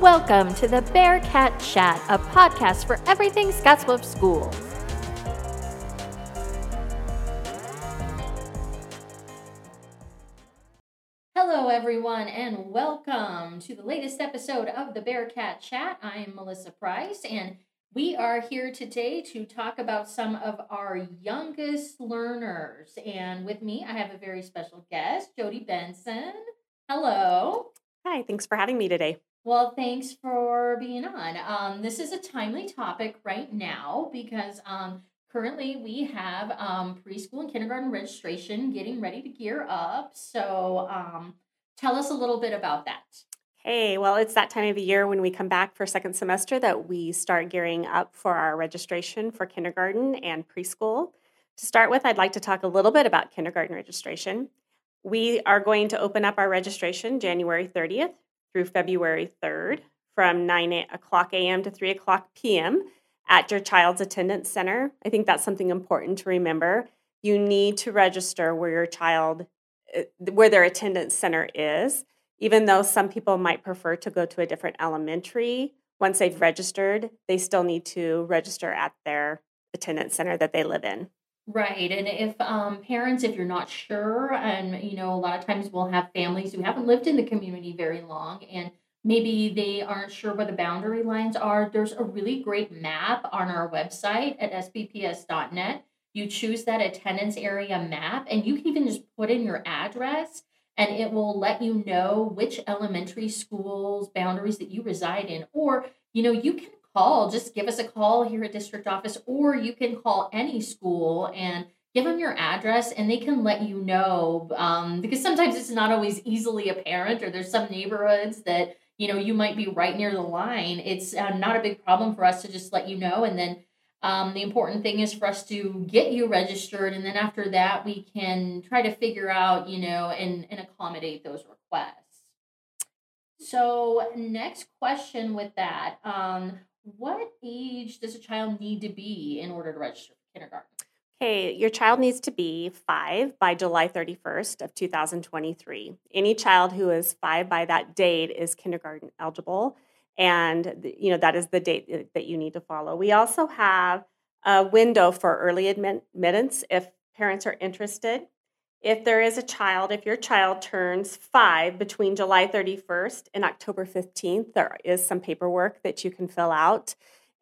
Welcome to the Bearcat Chat, a podcast for everything Scottsbluff Schools. Hello, everyone, and welcome to the latest episode of the Bearcat Chat. I am Melissa Price, and we are here today to talk about some of our youngest learners. And with me, I have a very special guest, Jodi Benson. Hello. Hi, thanks for having me today. Well, thanks for being on. Um, this is a timely topic right now because um, currently we have um, preschool and kindergarten registration getting ready to gear up. So um, tell us a little bit about that. Hey, well, it's that time of the year when we come back for second semester that we start gearing up for our registration for kindergarten and preschool. To start with, I'd like to talk a little bit about kindergarten registration. We are going to open up our registration January 30th through February 3rd from 9 o'clock a.m. to 3 o'clock p.m. at your child's attendance center. I think that's something important to remember. You need to register where your child, eh, where their attendance center is, even though some people might prefer to go to a different elementary. Once they've registered, they still need to register at their attendance center that they live in. Right. And if um, parents, if you're not sure, and you know, a lot of times we'll have families who haven't lived in the community very long and maybe they aren't sure where the boundary lines are, there's a really great map on our website at sbps.net. You choose that attendance area map and you can even just put in your address and it will let you know which elementary schools boundaries that you reside in or you know you can call, just give us a call here at district office, or you can call any school and give them your address and they can let you know um, because sometimes it's not always easily apparent or there's some neighborhoods that you know you might be right near the line. It's uh, not a big problem for us to just let you know and then um, the important thing is for us to get you registered and then after that we can try to figure out you know and, and accommodate those requests. So next question with that um, what age does a child need to be in order to register for kindergarten? Okay, your child needs to be five by July 31st of 2023. Any child who is five by that date is kindergarten eligible, and you know that is the date that you need to follow. We also have a window for early admittance if parents are interested if there is a child, if your child turns five between July 31st and October 15th, there is some paperwork that you can fill out.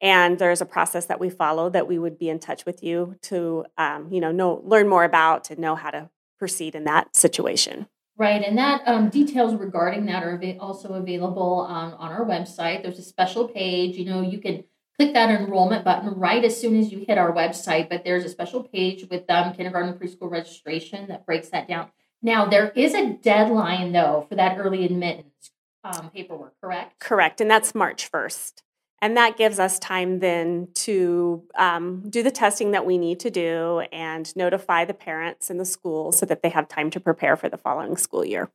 And there's a process that we follow that we would be in touch with you to, um, you know, know, learn more about and know how to proceed in that situation. Right, and that um, details regarding that are also available on our website. There's a special page. You know, you can click that enrollment button right as soon as you hit our website. But there's a special page with um, kindergarten preschool registration that breaks that down. Now, there is a deadline, though, for that early admittance um, paperwork, correct? Correct. And that's March 1st. And that gives us time then to um, do the testing that we need to do and notify the parents and the school so that they have time to prepare for the following school year.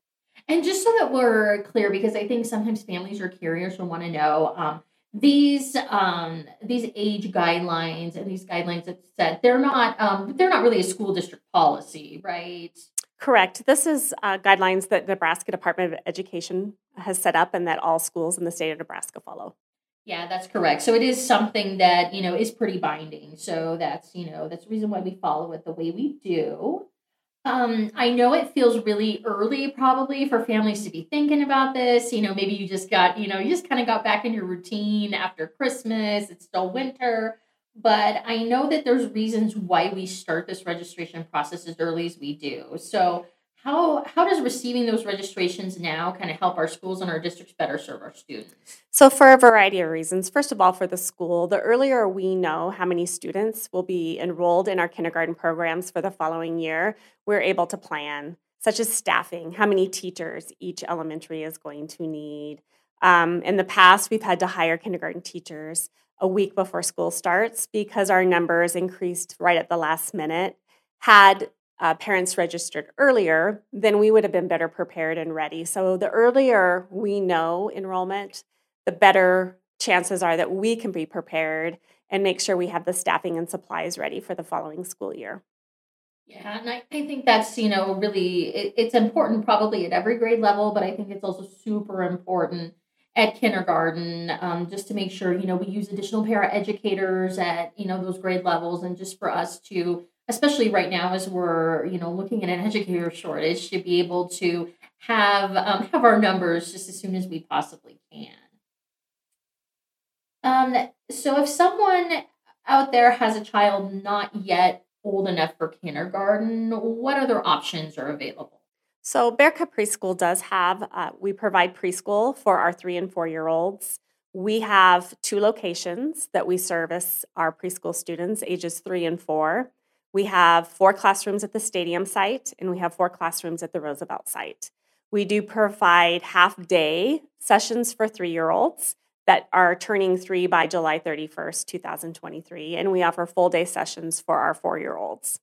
And just so that we're clear, because I think sometimes families are curious or want to know, um, these um these age guidelines and these guidelines that said they're not um they're not really a school district policy right? Correct. This is uh, guidelines that the nebraska department of education has set up and that all schools in the state of nebraska follow. Yeah that's correct. So it is something that you know is pretty binding. So that's you know that's the reason why we follow it the way we do um, I know it feels really early probably for families to be thinking about this. You know, maybe you just got, you know, you just kind of got back in your routine after Christmas. It's still winter. But I know that there's reasons why we start this registration process as early as we do. So how how does receiving those registrations now kind of help our schools and our districts better serve our students? So for a variety of reasons first of all for the school the earlier we know how many students will be enrolled in our kindergarten programs for the following year we're able to plan such as staffing how many teachers each elementary is going to need. Um, in the past we've had to hire kindergarten teachers a week before school starts because our numbers increased right at the last minute. Had uh, parents registered earlier, then we would have been better prepared and ready. So the earlier we know enrollment, the better chances are that we can be prepared and make sure we have the staffing and supplies ready for the following school year. Yeah, and I, I think that's, you know, really, it, it's important probably at every grade level, but I think it's also super important at kindergarten, um, just to make sure, you know, we use additional para educators at, you know, those grade levels and just for us to, especially right now as we're, you know, looking at an educator shortage, to be able to have um, have our numbers just as soon as we possibly can. Um, so if someone out there has a child not yet old enough for kindergarten, what other options are available? So, Bear Cub Preschool does have, uh, we provide preschool for our three and four year olds. We have two locations that we service our preschool students, ages three and four. We have four classrooms at the stadium site, and we have four classrooms at the Roosevelt site. We do provide half day sessions for three year olds that are turning three by July 31st, 2023, and we offer full day sessions for our four year olds.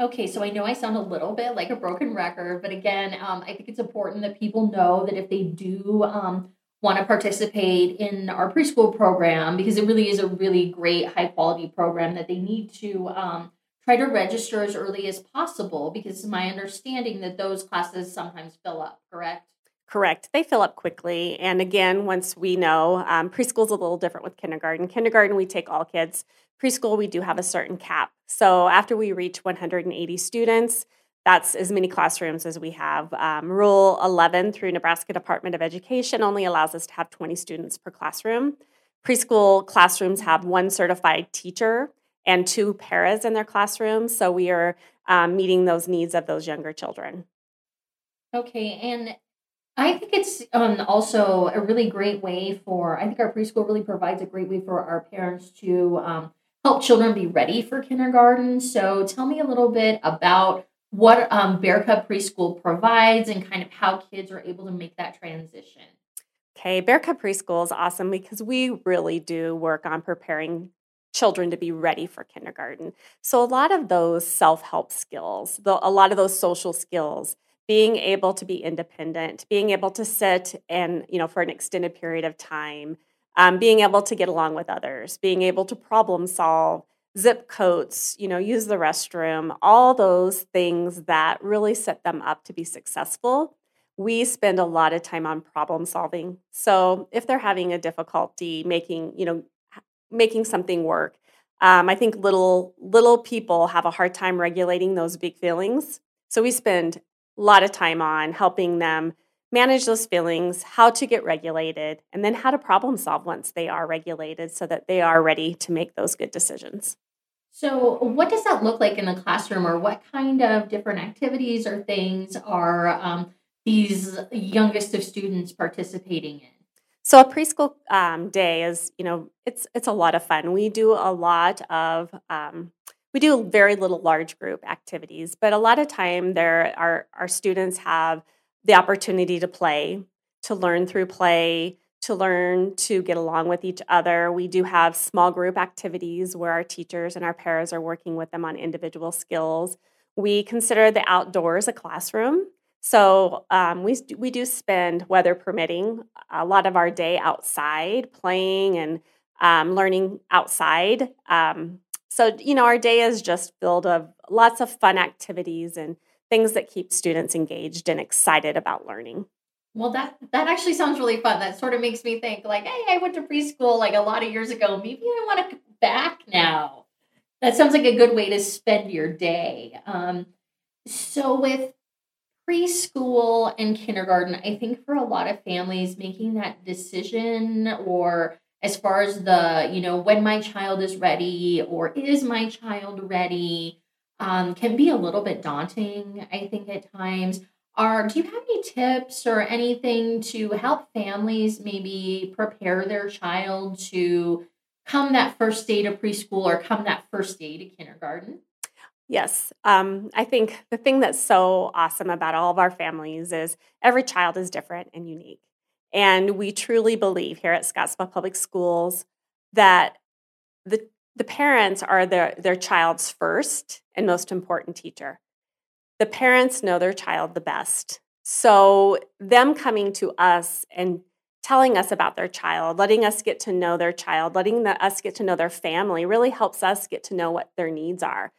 Okay, so I know I sound a little bit like a broken record, but again, um, I think it's important that people know that if they do um, want to participate in our preschool program, because it really is a really great, high quality program, that they need to um, try to register as early as possible, because my understanding that those classes sometimes fill up, correct? Correct. They fill up quickly. And again, once we know, um, preschool's a little different with kindergarten. Kindergarten, we take all kids. Preschool, we do have a certain cap. So after we reach 180 students, that's as many classrooms as we have. Um, Rule 11 through Nebraska Department of Education only allows us to have 20 students per classroom. Preschool classrooms have one certified teacher and two paras in their classrooms. So we are um, meeting those needs of those younger children. Okay, and I think it's um, also a really great way for, I think our preschool really provides a great way for our parents to um, help children be ready for kindergarten. So tell me a little bit about what um, Bear Cub Preschool provides and kind of how kids are able to make that transition. Okay, Bear Cub Preschool is awesome because we really do work on preparing children to be ready for kindergarten. So a lot of those self-help skills, the, a lot of those social skills, being able to be independent, being able to sit and, you know, for an extended period of time, um, being able to get along with others, being able to problem solve, zip coats, you know, use the restroom, all those things that really set them up to be successful. We spend a lot of time on problem solving. So if they're having a difficulty making, you know, making something work, um, I think little little people have a hard time regulating those big feelings. So we spend a lot of time on helping them manage those feelings, how to get regulated, and then how to problem solve once they are regulated so that they are ready to make those good decisions. So, what does that look like in the classroom, or what kind of different activities or things are um, these youngest of students participating in? So, a preschool um, day is, you know, it's it's a lot of fun. We do a lot of um, we do very little large group activities, but a lot of time there our our students have the opportunity to play, to learn through play, to learn to get along with each other. We do have small group activities where our teachers and our paras are working with them on individual skills. We consider the outdoors a classroom. So um, we, we do spend, weather permitting, a lot of our day outside playing and um, learning outside. Um, so, you know, our day is just filled of lots of fun activities and things that keep students engaged and excited about learning. Well, that that actually sounds really fun. That sort of makes me think like, hey, I went to preschool like a lot of years ago. Maybe I want to go back now. That sounds like a good way to spend your day. Um, so with preschool and kindergarten, I think for a lot of families, making that decision or as far as the, you know, when my child is ready or is my child ready um, can be a little bit daunting, I think, at times. Are do you have any tips or anything to help families maybe prepare their child to come that first day to preschool or come that first day to kindergarten? Yes. Um, I think the thing that's so awesome about all of our families is every child is different and unique. And we truly believe here at Scottsbluff Public Schools that the, the parents are their, their child's first and most important teacher. The parents know their child the best. So, them coming to us and telling us about their child, letting us get to know their child, letting the, us get to know their family really helps us get to know what their needs are.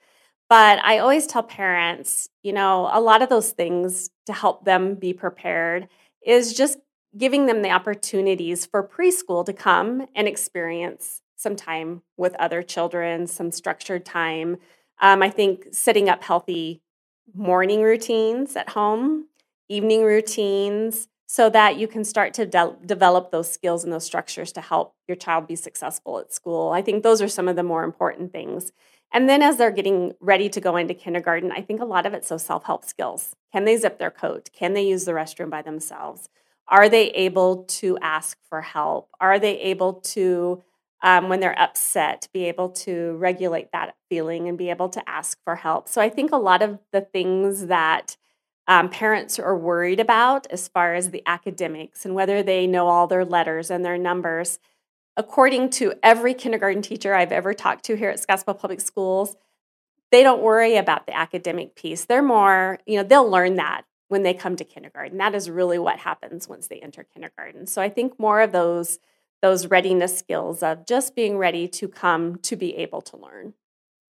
But I always tell parents, you know, a lot of those things to help them be prepared is just giving them the opportunities for preschool to come and experience some time with other children, some structured time. Um, I think setting up healthy morning routines at home, evening routines, so that you can start to de- develop those skills and those structures to help your child be successful at school. I think those are some of the more important things. And then as they're getting ready to go into kindergarten, I think a lot of it's those self help skills. Can they zip their coat? Can they use the restroom by themselves? Are they able to ask for help? Are they able to, um, when they're upset, be able to regulate that feeling and be able to ask for help? So I think a lot of the things that um, parents are worried about as far as the academics and whether they know all their letters and their numbers. According to every kindergarten teacher I've ever talked to here at Scottsbluff Public Schools, they don't worry about the academic piece. They're more, you know, they'll learn that when they come to kindergarten. That is really what happens once they enter kindergarten. So I think more of those those readiness skills of just being ready to come to be able to learn.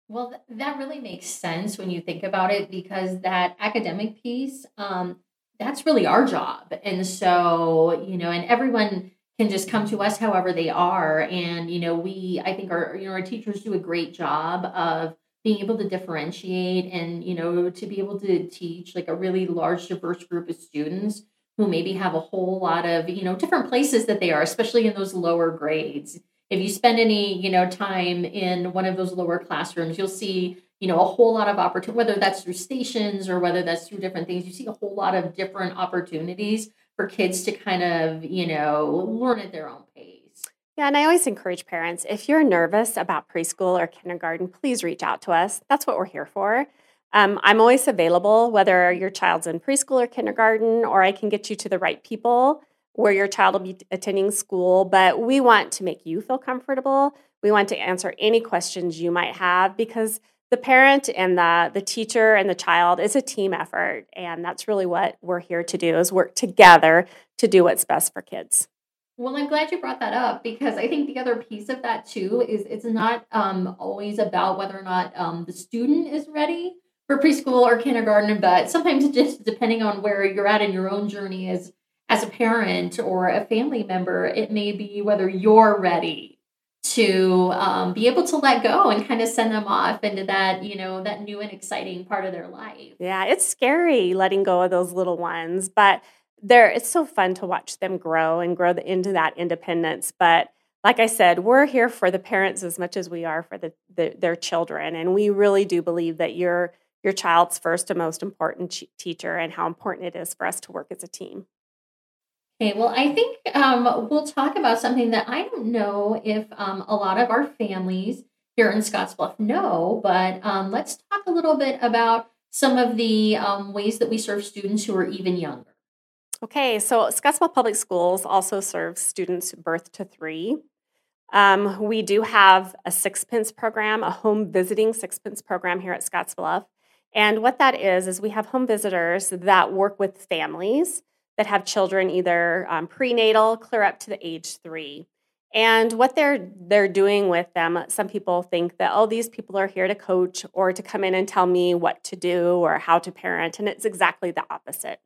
Well, that really makes sense when you think about it because that academic piece, um, that's really our job. And so, you know, and everyone can just come to us however they are. And, you know, we, I think our, you know, our teachers do a great job of being able to differentiate and, you know, to be able to teach like a really large, diverse group of students who maybe have a whole lot of, you know, different places that they are, especially in those lower grades if you spend any you know time in one of those lower classrooms you'll see you know a whole lot of opportunity whether that's through stations or whether that's through different things you see a whole lot of different opportunities for kids to kind of you know learn at their own pace. Yeah and i always encourage parents if you're nervous about preschool or kindergarten please reach out to us. That's what we're here for. Um, i'm always available whether your child's in preschool or kindergarten or i can get you to the right people where your child will be attending school, but we want to make you feel comfortable. We want to answer any questions you might have because the parent and the the teacher and the child is a team effort and that's really what we're here to do is work together to do what's best for kids. Well, I'm glad you brought that up because I think the other piece of that too is it's not um, always about whether or not um, the student is ready for preschool or kindergarten, but sometimes just depending on where you're at in your own journey is as a parent or a family member, it may be whether you're ready to um, be able to let go and kind of send them off into that, you know, that new and exciting part of their life. Yeah, it's scary letting go of those little ones, but they're it's so fun to watch them grow and grow the, into that independence. But like I said, we're here for the parents as much as we are for the, the their children, and we really do believe that your your child's first and most important ch- teacher, and how important it is for us to work as a team. Okay, well, I think um, we'll talk about something that I don't know if um, a lot of our families here in Scottsbluff know, but um, let's talk a little bit about some of the um, ways that we serve students who are even younger. Okay, so Scottsbluff Public Schools also serves students birth to three. Um, we do have a sixpence program, a home visiting sixpence program here at Scottsbluff. And what that is, is we have home visitors that work with families that have children either um, prenatal clear up to the age three. And what they're they're doing with them some people think that oh these people are here to coach or to come in and tell me what to do or how to parent and it's exactly the opposite.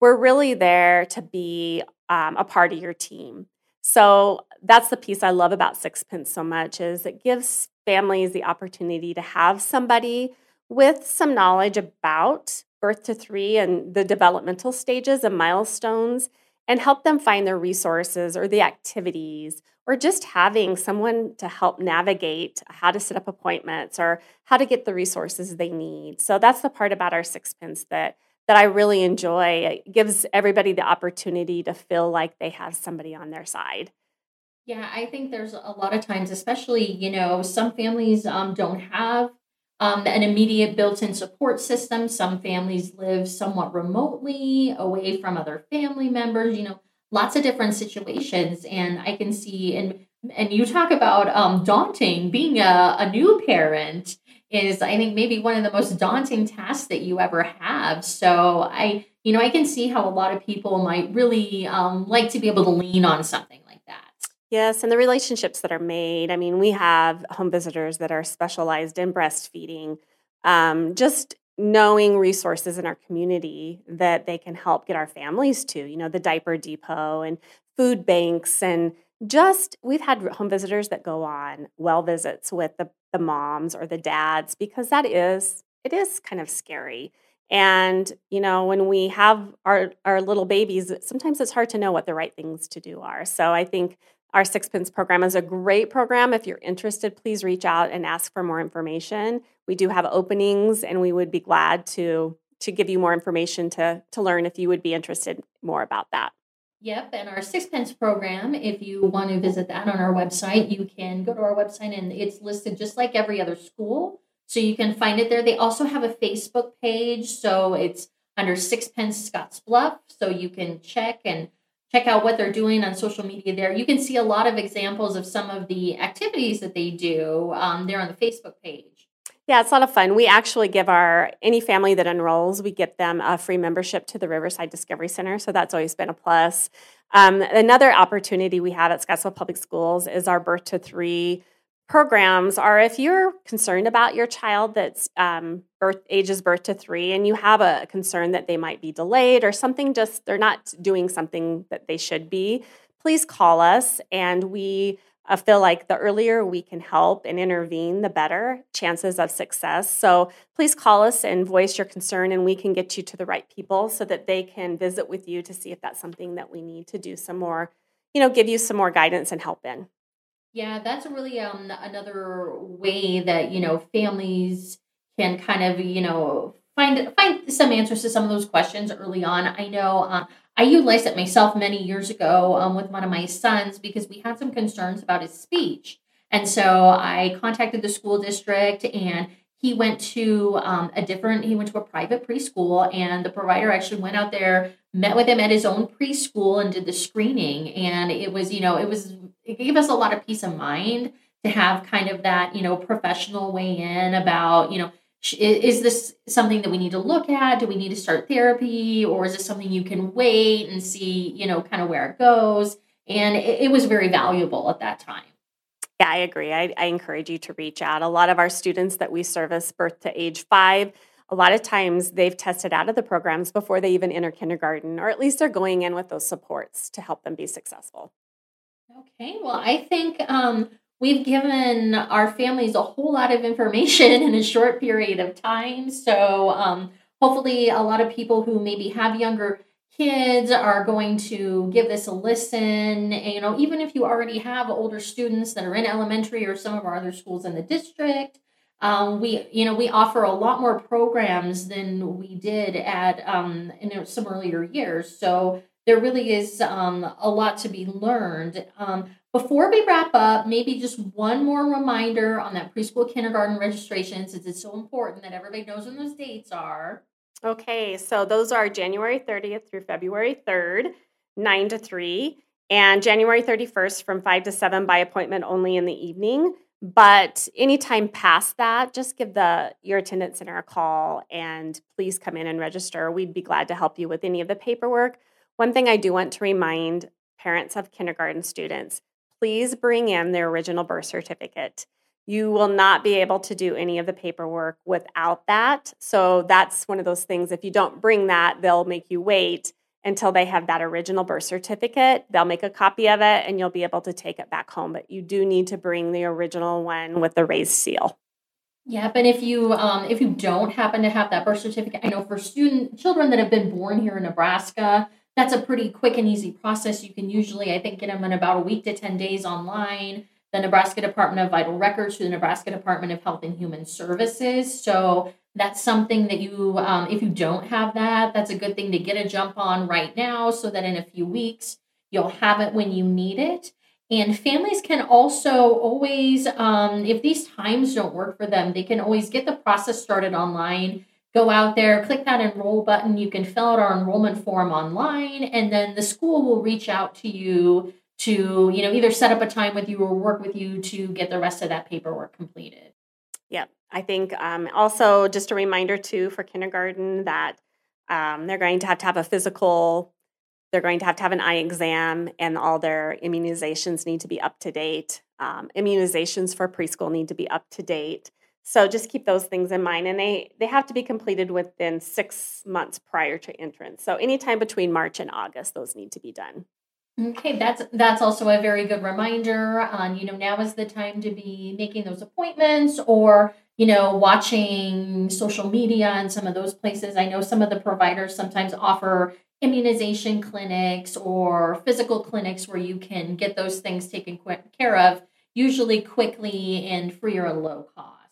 We're really there to be um, a part of your team. So that's the piece i love about sixpence so much is it gives families the opportunity to have somebody with some knowledge about birth to three and the developmental stages and milestones and help them find their resources or the activities or just having someone to help navigate how to set up appointments or how to get the resources they need. So that's the part about our sixpence that that I really enjoy. It gives everybody the opportunity to feel like they have somebody on their side. Yeah, I think there's a lot of times, especially, you know, some families um, don't have um, an immediate built in support system. Some families live somewhat remotely, away from other family members, you know, lots of different situations. And I can see, and and you talk about um, daunting being a, a new parent is i think maybe one of the most daunting tasks that you ever have so i you know i can see how a lot of people might really um, like to be able to lean on something Yes, and the relationships that are made. I mean, we have home visitors that are specialized in breastfeeding. Um, just knowing resources in our community that they can help get our families to, you know, the diaper depot and food banks and just we've had home visitors that go on well visits with the, the moms or the dads because that is it is kind of scary and you know when we have our our little babies sometimes it's hard to know what the right things to do are so i think our sixpence program is a great program if you're interested please reach out and ask for more information we do have openings and we would be glad to to give you more information to to learn if you would be interested more about that Yep, and our sixpence program, if you want to visit that on our website, you can go to our website and it's listed just like every other school. So you can find it there. They also have a Facebook page, so it's under Sixpence Scottsbluff, so you can check and check out what they're doing on social media there. You can see a lot of examples of some of the activities that they do um, there on the Facebook page. Yeah, it's a lot of fun. We actually give our any family that enrolls, we get them a free membership to the Riverside Discovery Center. So that's always been a plus. Um, another opportunity we have at Scottsbluff Public Schools is our birth to three programs. Are if you're concerned about your child that's um, birth ages birth to three, and you have a concern that they might be delayed or something, just they're not doing something that they should be. Please call us, and we I feel like the earlier we can help and intervene, the better chances of success. So please call us and voice your concern, and we can get you to the right people so that they can visit with you to see if that's something that we need to do some more, you know, give you some more guidance and help in. Yeah, that's really um, another way that you know families can kind of you know find find some answers to some of those questions early on. I know uh, I utilized it myself many years ago um, with one of my sons because we had some concerns about his speech. And so I contacted the school district and he went to um, a different, he went to a private preschool and the provider actually went out there, met with him at his own preschool and did the screening. And it was, you know, it was, it gave us a lot of peace of mind to have kind of that, you know, professional weigh in about, you know, is this something that we need to look at? Do we need to start therapy? Or is this something you can wait and see you know kind of where it goes? And it, it was very valuable at that time. Yeah i agree. I, I encourage you to reach out. A lot of our students that we service birth to age five a lot of times they've tested out of the programs before they even enter kindergarten or at least they're going in with those supports to help them be successful okay well i think um, we've given our families a whole lot of information in a short period of time. So um, hopefully, a lot of people who maybe have younger kids are going to give this a listen. And, you know, even if you already have older students that are in elementary or some of our other schools in the district. Um, we, you know, we offer a lot more programs than we did at um, in some earlier years. So there really is um, a lot to be learned. Um, before we wrap up, maybe just one more reminder on that preschool kindergarten registration since it's so important that everybody knows when those dates are. Okay, so those are January 30th through February 3rd, 9 to 3, and January 31st from 5 to 7 by appointment only in the evening. But anytime past that, just give the your attendance center a call and please come in and register. We'd be glad to help you with any of the paperwork. One thing I do want to remind parents of kindergarten students please bring in their original birth certificate. You will not be able to do any of the paperwork without that. So that's one of those things. If you don't bring that, they'll make you wait until they have that original birth certificate. They'll make a copy of it and you'll be able to take it back home. But you do need to bring the original one with the raised seal. Yeah, but if you um, if you don't happen to have that birth certificate, I know for student children that have been born here in Nebraska, that's a pretty quick and easy process. You can usually, I think, get them in about a week to 10 days online. The Nebraska Department of Vital Records to the Nebraska Department of Health and Human Services. So that's something that you, um, if you don't have that, that's a good thing to get a jump on right now so that in a few weeks you'll have it when you need it. And families can also always, um, if these times don't work for them, they can always get the process started online go out there, click that enroll button. You can fill out our enrollment form online, and then the school will reach out to you to, you know, either set up a time with you or work with you to get the rest of that paperwork completed. Yep. I think um, also just a reminder too for kindergarten that um, they're going to have to have a physical, they're going to have to have an eye exam, and all their immunizations need to be up to date. Um, immunizations for preschool need to be up to date. So just keep those things in mind, and they they have to be completed within six months prior to entrance. So anytime between March and August, those need to be done. Okay, that's that's also a very good reminder on you know now is the time to be making those appointments or you know watching social media and some of those places. I know some of the providers sometimes offer immunization clinics or physical clinics where you can get those things taken care of usually quickly and free or low cost.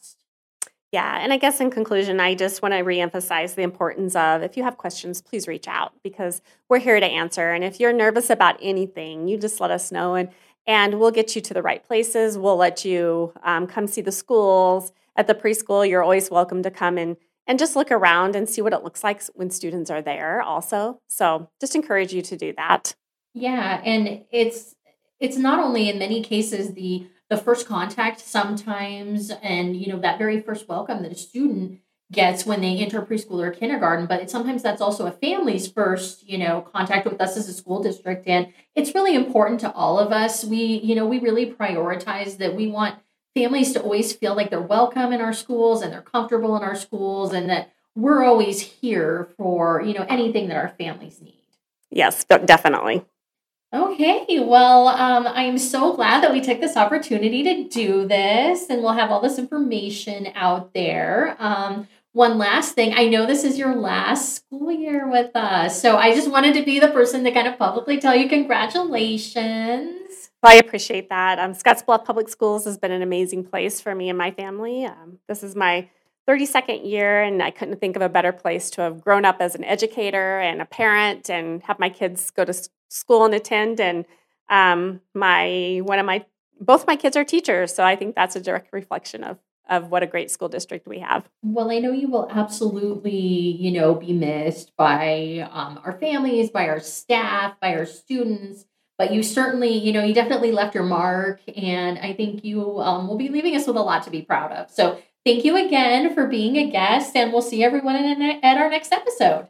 Yeah, and I guess in conclusion, I just want to reemphasize the importance of if you have questions, please reach out because we're here to answer. And if you're nervous about anything, you just let us know and and we'll get you to the right places. We'll let you um, come see the schools at the preschool. You're always welcome to come and and just look around and see what it looks like when students are there. Also, so just encourage you to do that. Yeah, and it's it's not only in many cases the the first contact sometimes and you know that very first welcome that a student gets when they enter preschool or kindergarten but sometimes that's also a family's first you know contact with us as a school district and it's really important to all of us. We you know we really prioritize that we want families to always feel like they're welcome in our schools and they're comfortable in our schools and that we're always here for you know anything that our families need. Yes definitely Okay, well, um, I'm so glad that we took this opportunity to do this and we'll have all this information out there. Um, one last thing, I know this is your last school year with us, so I just wanted to be the person to kind of publicly tell you congratulations. Well, I appreciate that. Um, Scottsbluff Public Schools has been an amazing place for me and my family. Um, this is my 32nd year, and I couldn't think of a better place to have grown up as an educator and a parent and have my kids go to school and attend. And um, my one of my both my kids are teachers, so I think that's a direct reflection of of what a great school district we have. Well, I know you will absolutely, you know, be missed by um, our families, by our staff, by our students. But you certainly, you know, you definitely left your mark, and I think you um, will be leaving us with a lot to be proud of. So Thank you again for being a guest, and we'll see everyone in, at our next episode.